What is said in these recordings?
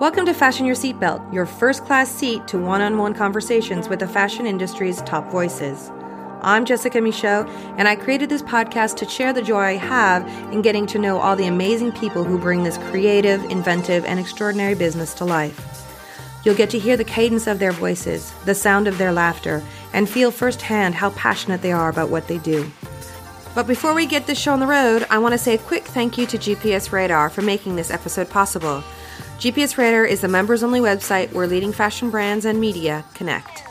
Welcome to Fashion Your Seatbelt, your first class seat to one on one conversations with the fashion industry's top voices. I'm Jessica Michaud, and I created this podcast to share the joy I have in getting to know all the amazing people who bring this creative, inventive, and extraordinary business to life. You'll get to hear the cadence of their voices, the sound of their laughter, and feel firsthand how passionate they are about what they do. But before we get this show on the road, I want to say a quick thank you to GPS Radar for making this episode possible. GPS Radar is the members only website where leading fashion brands and media connect.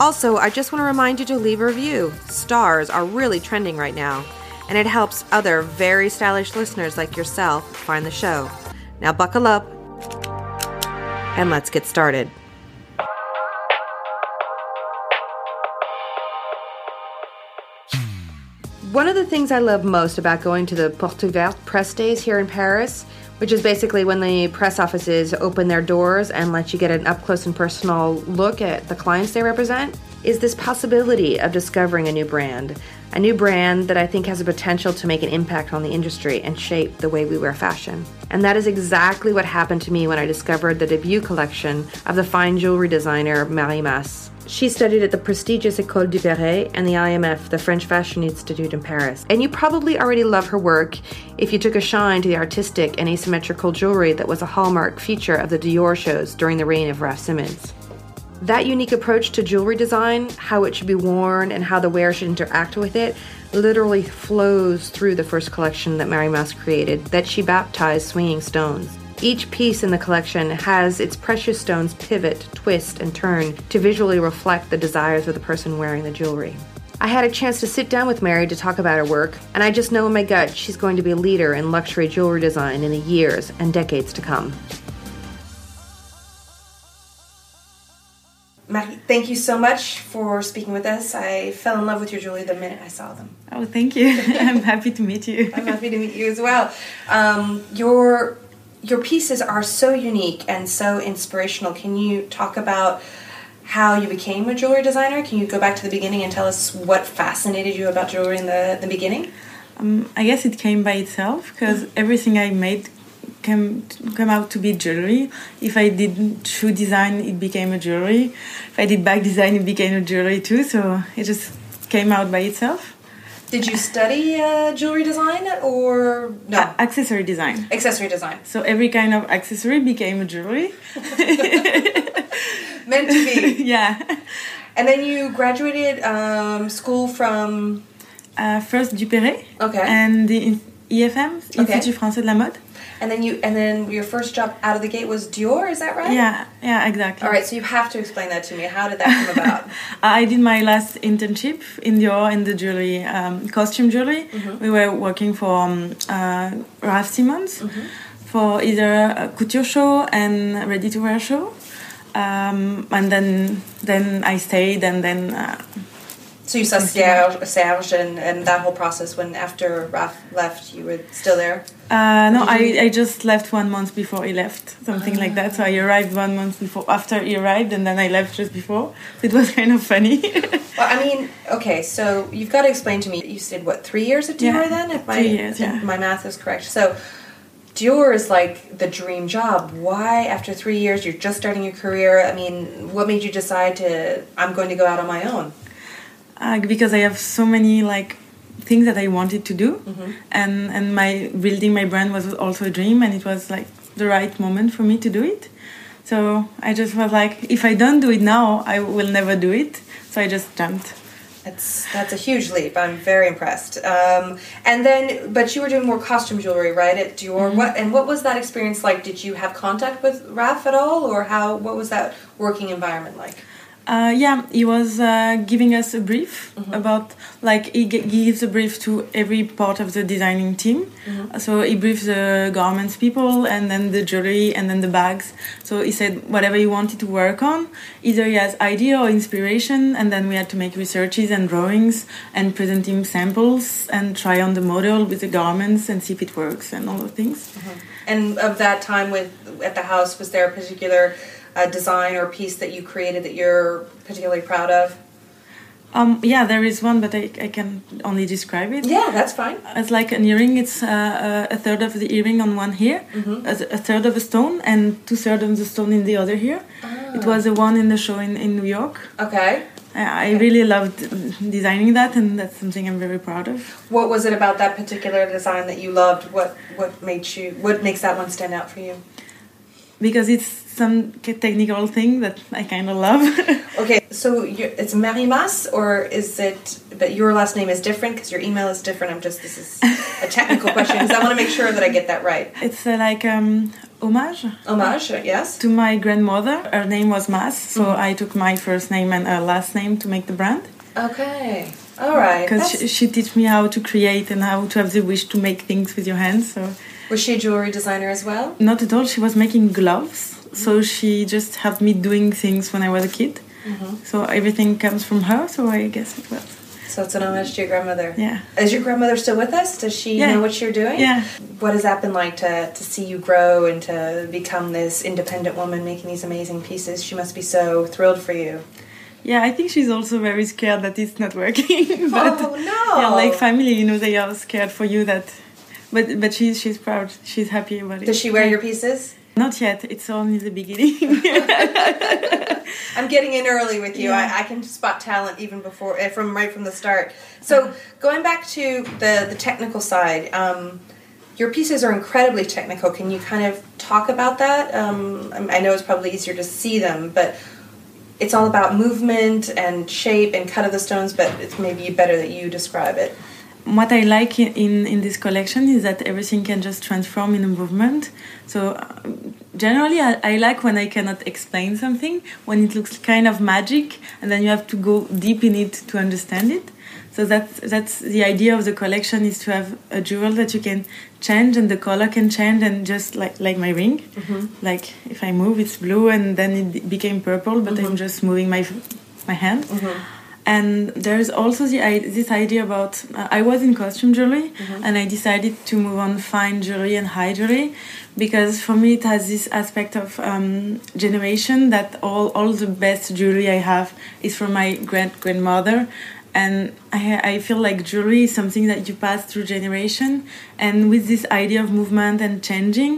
Also, I just want to remind you to leave a review. Stars are really trending right now, and it helps other very stylish listeners like yourself find the show. Now, buckle up and let's get started. One of the things I love most about going to the Porte Ouverte press days here in Paris, which is basically when the press offices open their doors and let you get an up close and personal look at the clients they represent, is this possibility of discovering a new brand. A new brand that I think has a potential to make an impact on the industry and shape the way we wear fashion. And that is exactly what happened to me when I discovered the debut collection of the fine jewelry designer Marie Mas. She studied at the prestigious École Duperré and the IMF, the French Fashion Institute in Paris. And you probably already love her work if you took a shine to the artistic and asymmetrical jewelry that was a hallmark feature of the Dior shows during the reign of Raf Simons. That unique approach to jewelry design, how it should be worn, and how the wearer should interact with it, literally flows through the first collection that Marie Mas created, that she baptized Swinging Stones. Each piece in the collection has its precious stones pivot, twist, and turn to visually reflect the desires of the person wearing the jewelry. I had a chance to sit down with Mary to talk about her work, and I just know in my gut she's going to be a leader in luxury jewelry design in the years and decades to come. Marie, thank you so much for speaking with us. I fell in love with your jewelry the minute I saw them. Oh, thank you. I'm happy to meet you. I'm happy to meet you as well. Um, your your pieces are so unique and so inspirational. Can you talk about how you became a jewelry designer? Can you go back to the beginning and tell us what fascinated you about jewelry in the, the beginning? Um, I guess it came by itself because mm-hmm. everything I made came came out to be jewelry. If I did shoe design, it became a jewelry. If I did bag design, it became a jewelry too. So it just came out by itself. Did you study uh, jewelry design or no? A- accessory design. Accessory design. So every kind of accessory became a jewelry. Meant to be. yeah. And then you graduated um, school from. Uh, first Duperré. Okay. And the IFM, Okay. Institut Français de la Mode. And then you and then your first job out of the gate was Dior, is that right? Yeah, yeah, exactly. All right, so you have to explain that to me. How did that come about? I did my last internship in Dior in the jewelry, um, costume jewelry. Mm-hmm. We were working for um, uh, Raf Simons Mm-hmm. for either a couture show and ready to wear show. Um, and then then I stayed and then uh, so you saw Serge, Serge and, and that whole process when after Raf left, you were still there? Uh, no I, I just left one month before he left something like that so I arrived one month before after he arrived and then I left just before it was kind of funny Well, I mean, okay, so you've got to explain to me. You said what three years at Dior Yeah, then, if my three years, if my math is correct. So Dior is like the dream job. Why, after three years, you're just starting your career? I mean, what made you decide to? I'm going to go out on my own. uh, because I have so many like things that I wanted to do, Mm-hmm. and and my building my brand was also a dream, and it was like the right moment for me to do it. So I just was like, if I don't do it now, I will never do it. So I just jumped. That's that's a huge leap. I'm very impressed. Um, and then, but you were doing more costume jewelry, right, at Dior. What and what was that experience like? Did you have contact with Raf at all, or how? What was that working environment like? Uh, yeah, he was uh, giving us a brief Mm-hmm. about like he g- gives a brief to every part of the designing team. Mm-hmm. So he briefs the garments people and then the jewelry and then the bags. So he said whatever he wanted to work on, either he has idea or inspiration, and then we had to make researches and drawings and present him samples and try on the model with the garments and see if it works and all the things. And of that time with at the house, was there a particular uh, design or piece that you created that you're particularly proud of? Um, yeah, there is one, but I, I can only describe it. Yeah, that's fine. It's like an earring. It's uh, a third of the earring on one here, Mm-hmm. a, a third of a stone, and two thirds of the stone in the other here. Ah. It was the one in the show in, in New York. Okay. I, I really loved designing that, and that's something I'm very proud of. What was it about that particular design that you loved? What what made you? What makes that one stand out for you? Because it's some technical thing that I kind of love. Okay, so it's Marie Mas, or is it? But your last name is different because your email is different. I'm just this is a technical question because I want to make sure that I get that right. it's uh, like um, homage Homage, yes. to my grandmother. Her name was Mas, so Mm-hmm. I took my first name and her last name to make the brand. Okay, all right. Because she, she teach me how to create and how to have the wish to make things with your hands. So Was she a jewelry designer as well? not at all. She was making gloves, so mm-hmm. she just helped me doing things when I was a kid. Mm-hmm. So everything comes from her. So I guess it was. So it's an homage to your grandmother. Yeah. Is your grandmother still with us? Does she Yeah. know what you're doing? Yeah. What has that been like to, to see you grow and to become this independent woman making these amazing pieces? She must be so thrilled for you. Yeah, I think she's also very scared that it's not working. but oh no! yeah, like family, you know, they are scared for you that. But but she's she's proud. She's happy about it. Does she wear your pieces? Not yet. It's only the beginning. I'm getting in early with you. Yeah. I, I can spot talent even before eh, from right from the start. So going back to the the technical side, um, your pieces are incredibly technical. Can you kind of talk about that? Um, I I know it's probably easier to see them, but it's all about movement and shape and cut of the stones. But it's maybe better that you describe it. What I like in, in, this collection is that everything can just transform in a movement. So uh, generally, I, I like when I cannot explain something, when it looks kind of magic, and then you have to go deep in it to understand it. So that's that's the idea of the collection is to have a jewel that you can change and the color can change and just like like my ring, mm-hmm. like if I move it's blue and then it became purple, but I'm mm-hmm. just moving my my hand mm-hmm. And there's also the i- this idea about uh, I was in costume jewelry and I decided to move on fine jewelry and high jewelry because for me it has this aspect of um, generation that all all the best jewelry I have is from my grand grandmother. And I, I feel like jewelry is something that you pass through generation and with this idea of movement and changing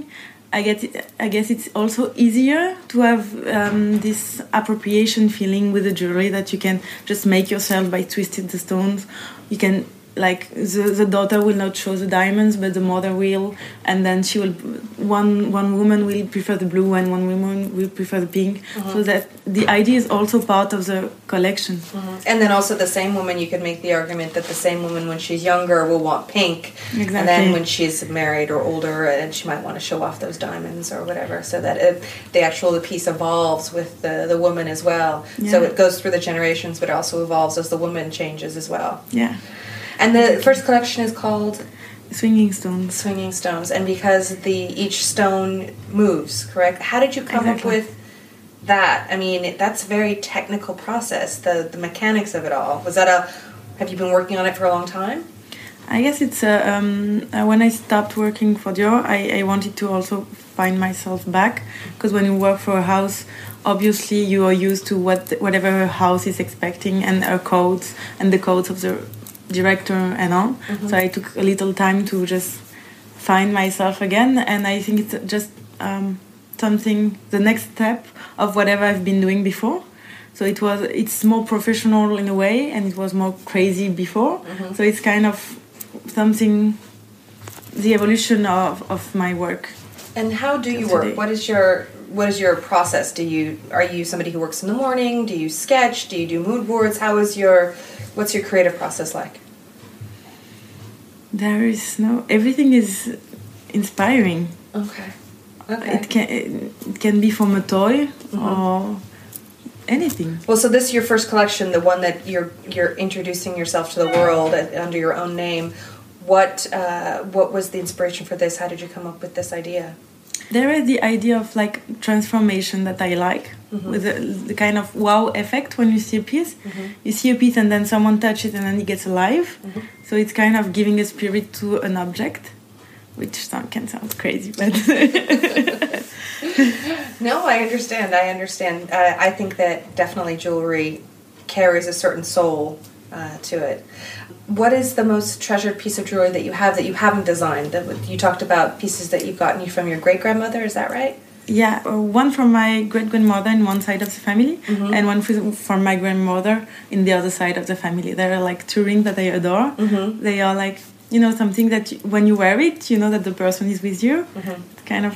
I get it, I guess it's also easier to have um, this appropriation feeling with the jewelry that you can just make yourself by twisting the stones. You can like the, the daughter will not show the diamonds, but the mother will, and then she will. One one woman will prefer the blue, and one woman will prefer the pink. Uh-huh. So that the idea is also part of the collection. Uh-huh. And then also the same woman, you could make the argument that the same woman, when she's younger, will want pink, and then Exactly. when she's married or older, and she might want to show off those diamonds or whatever, so that it, the actual the piece evolves with the the woman as well. So it goes through the generations, but it also evolves as the woman changes as well. Yeah, And the first collection is called swinging stones. Swinging Stones, and because the each stone moves, correct? How did you come up with that? I mean, that's a very technical process. The the mechanics of it all. Was that a? Have you been working on it for a long time? I guess it's uh, um, uh, when I stopped working for Dior, I, I wanted to also find myself back because when you work for a house, obviously you are used to what whatever house is expecting and her codes and the codes of the director and all. So I took a little time to just find myself again, and I think it's just um, something the next step of whatever I've been doing before. So it was it's more professional in a way, and it was more crazy before. So it's kind of something the evolution of, of my work. And how do you work? today. What is your what is your process? Do you are you somebody who works in the morning? Do you sketch? Do you do mood boards? How is your what's your creative process like? There is no everything is inspiring. Okay. Okay. It can it can be from a toy or anything. Well, so this is your first collection, the one that you're you're introducing yourself to the world under your own name. What uh, what was the inspiration for this? How did you come up with this idea? There is the idea of like transformation that I like, with the, the kind of wow effect when you see a piece. You see a piece and then someone touches it and then it gets alive. So it's kind of giving a spirit to an object, which sound, can sound crazy, but No, I understand. I understand. Uh, I think that definitely jewelry carries a certain soul uh, to it. What is the most treasured piece of jewelry that you have that you haven't designed? That you talked about pieces that you've gotten you from your great grandmother. Is that right? Yeah, uh, one from my great grandmother in one side of the family, Mm-hmm. and one from my grandmother in the other side of the family. There are like two rings that I adore. Mm-hmm. They are like you know something that you, when you wear it, you know that the person is with you. Mm-hmm. Kind of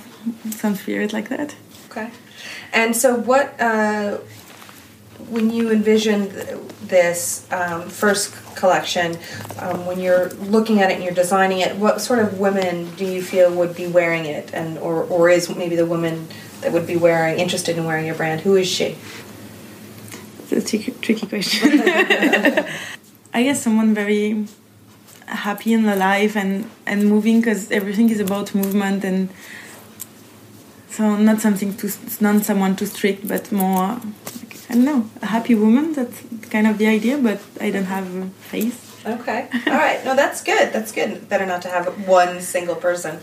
some spirit like that. Okay. And so, what uh, when you envisioned this um, first collection, um, when you're looking at it and you're designing it, what sort of women do you feel would be wearing it, and or or is maybe the woman that would be wearing interested in wearing your brand? Who is she? It's a tricky, question. I guess someone very happy and alive and and moving because everything is about movement and so not something too not someone too strict but more I don't know a happy woman that's kind of the idea but I don't have a face. Okay. All right. No, that's good. That's good. Better not to have one single person.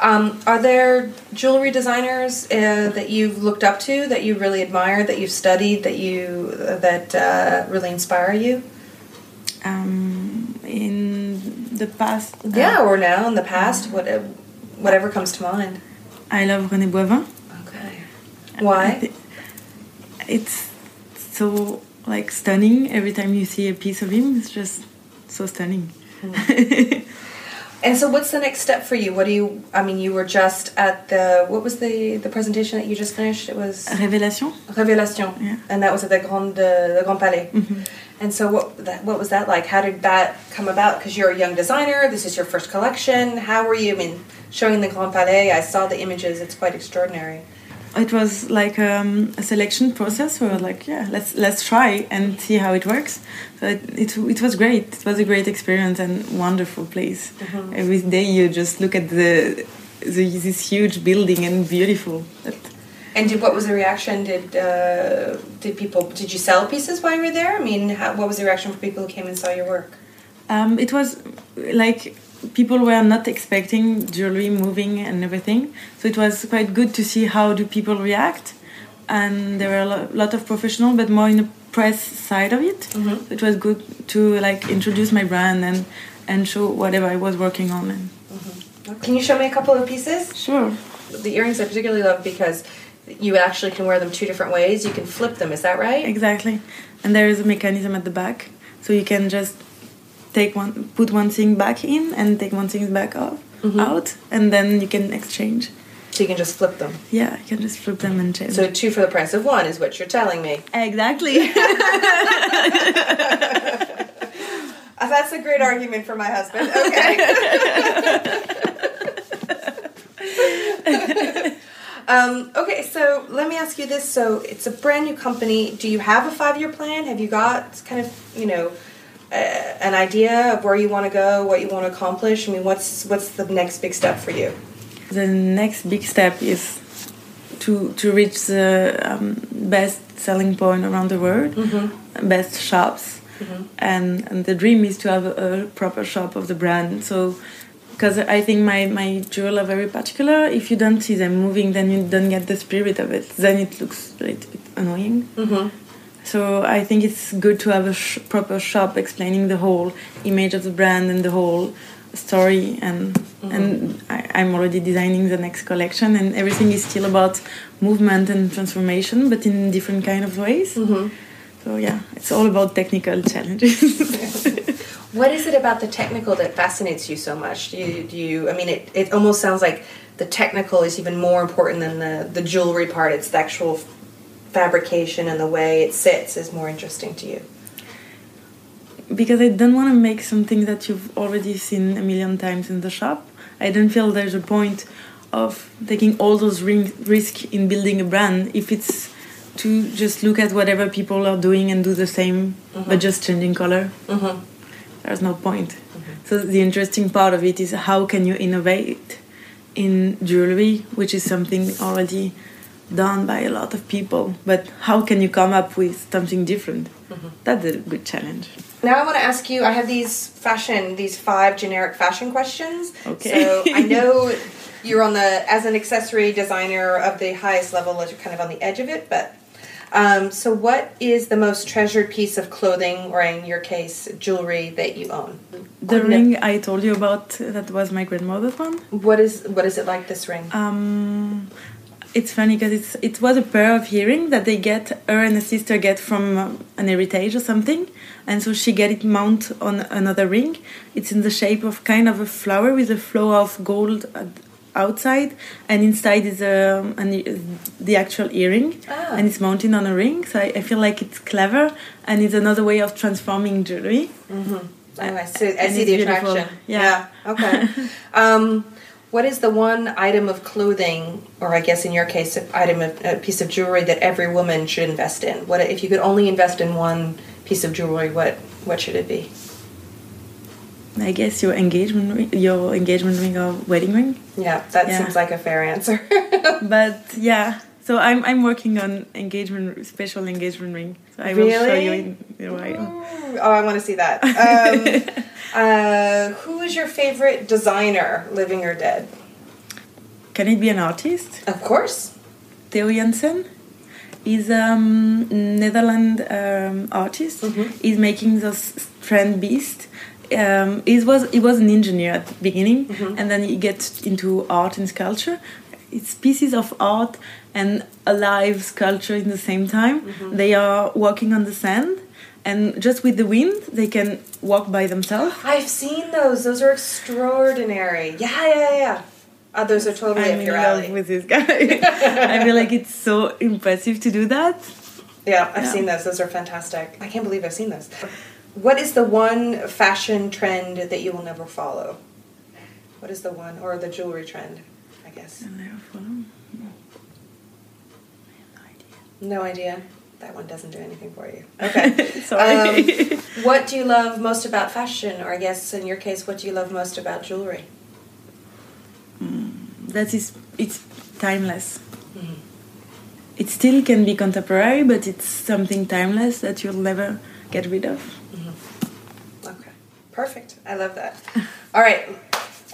Um, are there jewelry designers uh, that you've looked up to, that you really admire, that you've studied, that you that uh, really inspire you? Um, in the past, uh, Yeah, or now in the past, what, whatever comes to mind. I love René Boivin. Okay. Why? It's so like stunning every time you see a piece of him. It's just so stunning. And so, what's the next step for you? What do you? I mean, you were just at the what was the the presentation that you just finished? It was Révélation. Révélation, Yeah. and that was at the Grand the Grand Palais. Mhm. And so, what that what was that like? How did that come about? Because you're a young designer. This is your first collection. How were you? I mean, showing the Grand Palais. I saw the images. It's quite extraordinary. It was like um, a selection process where like yeah let's let's try and see how it works. So it, it it was great. It was a great experience and wonderful place. Every day you just look at the, the this huge building and beautiful. But And did, what was the reaction? Did uh, did people? Did you sell pieces while you were there? I mean, how, what was the reaction for people who came and saw your work? Um, it was like people were not expecting jewelry moving and everything, so it was quite good to see how do people react. And there were a lot of professional, but more in the press side of it. Mhm. It was good to like introduce my brand and and show whatever I was working on. And Can you show me a couple of pieces? sure, The earrings I particularly love because you actually can wear them two different ways. You can flip them. Is that right? exactly. And there is a mechanism at the back, so you can just take one, put one thing back in, and take one thing back off, Mhm. out, and then you can exchange. So you can just flip them. Yeah, you can just flip them and change. So two for the price of one is what you're telling me. Exactly. Uh, that's a great argument for my husband. Okay. um, okay, so let me ask you this. So it's a brand new company. Do you have a five year plan? Have you got kind of, you know, uh, an idea of where you want to go, what you want to accomplish? I mean, what's what's the next big step for you? the next big step is to to reach the um, best selling point around the world, Mm-hmm. best shops, and and the dream is to have a, a proper shop of the brand. So. Because I think my, my jewel are very particular. If you don't see them moving, then you don't get the spirit of it. Then it looks a little bit annoying. Mm-hmm. So I think it's good to have a sh- proper shop explaining the whole image of the brand and the whole story. And and I, I'm already designing the next collection, and everything is still about movement and transformation, but in different kind of ways. Mm-hmm. So yeah, it's all about technical challenges. What is it about the technical that fascinates you so much? Do you, do you I mean, it, it almost sounds like the technical is even more important than the, the jewelry part. It's the actual fabrication and the way it sits is more interesting to you. because I don't want to make something that you've already seen a million times in the shop. I don't feel there's a point of taking all those ring- risk in building a brand if it's to just look at whatever people are doing and do the same but just changing color. Mm-hmm. There's no point. So the interesting part of it is how can you innovate in jewelry, which is something already done by a lot of people, but how can you come up with something different? That's a good challenge. Now I want to ask you. I have these fashion, these five generic fashion questions. Okay. So I know you're on the as an accessory designer of the highest level, you're kind of on the edge of it, but Um, so, what is the most treasured piece of clothing, or in your case, jewelry that you own? The ring I told you about that was my grandmother's one. What is what is it like? This ring? Um, it's funny because it's it was a pair of earrings that they get her and a sister get from um, an heritage or something, and so she get it mount on another ring. It's in the shape of kind of a flower with a flow of gold outside, and inside is um, an, the actual earring, Ah. and it's mounted on a ring. So I, I feel like it's clever, and it's another way of transforming jewelry. Oh, I see. I see the beautiful. attraction. Yeah. Okay. um, what is the one item of clothing, or I guess in your case, an item of a piece of jewelry that every woman should invest in? What if you could only invest in one piece of jewelry? What what should it be? I guess your engagement, ring, your engagement ring or wedding ring. Yeah, that Yeah. seems like a fair answer. but yeah so i'm i'm working on engagement special engagement ring so i will show you in, in a while oh, I want to see that. Um, uh, who is your favorite designer, living or dead? can it be an artist? Of course. theo jansen is a um, netherlands um, artist. He's making those Strandbeest. Um, he was he was an engineer at the beginning and then he gets into art and sculpture. It's pieces of art and alive sculpture in the same time. They are walking on the sand and just with the wind they can walk by themselves I've seen those. Those are extraordinary. Yeah, yeah, yeah. Oh, those are totally I'm in love alley. with this guy. I feel like it's so impressive to do that. Yeah, I've Yeah. seen those. Those are fantastic. I can't believe I've seen those. What is the one fashion trend that you will never follow? What is the one, or the jewelry trend? I guess. I'll never follow. No idea. That one doesn't do anything for you. Okay. Sorry. Um, what do you love most about fashion, or I guess in your case, what do you love most about jewelry? Mm, that is, it's timeless. Mm-hmm. It still can be contemporary, but it's something timeless that you'll never get rid of. Mm-hmm. Okay. Perfect. I love that. All right.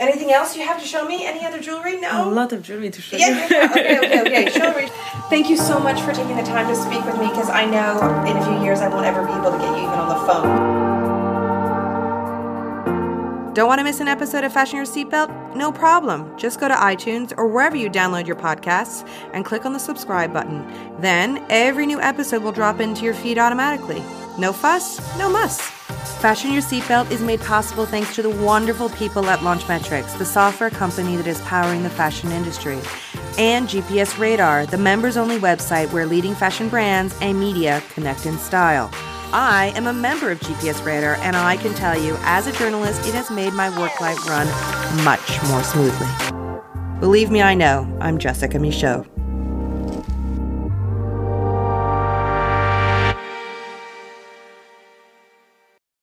Anything else you have to show me? Any other jewelry? No? A lot of jewelry to show Yeah, you. yeah, yeah. Okay, okay, okay. Jewelry. Thank you so much for taking the time to speak with me because I know in a few years I won't ever be able to get you even on the phone. Don't want to miss an episode of Fashion Your Seatbelt? No problem. Just go to iTunes or wherever you download your podcasts and click on the subscribe button. Then every new episode will drop into your feed automatically. No fuss, no muss. Fashion Your Seatbelt is made possible thanks to the wonderful people at Launchmetrics, the software company that is powering the fashion industry, and GPS Radar, the members only website where leading fashion brands and media connect in style. I am a member of GPS Radar, and I can tell you, as a journalist, it has made my work life run much more smoothly. Believe me, I know. I'm Jessica Michaud.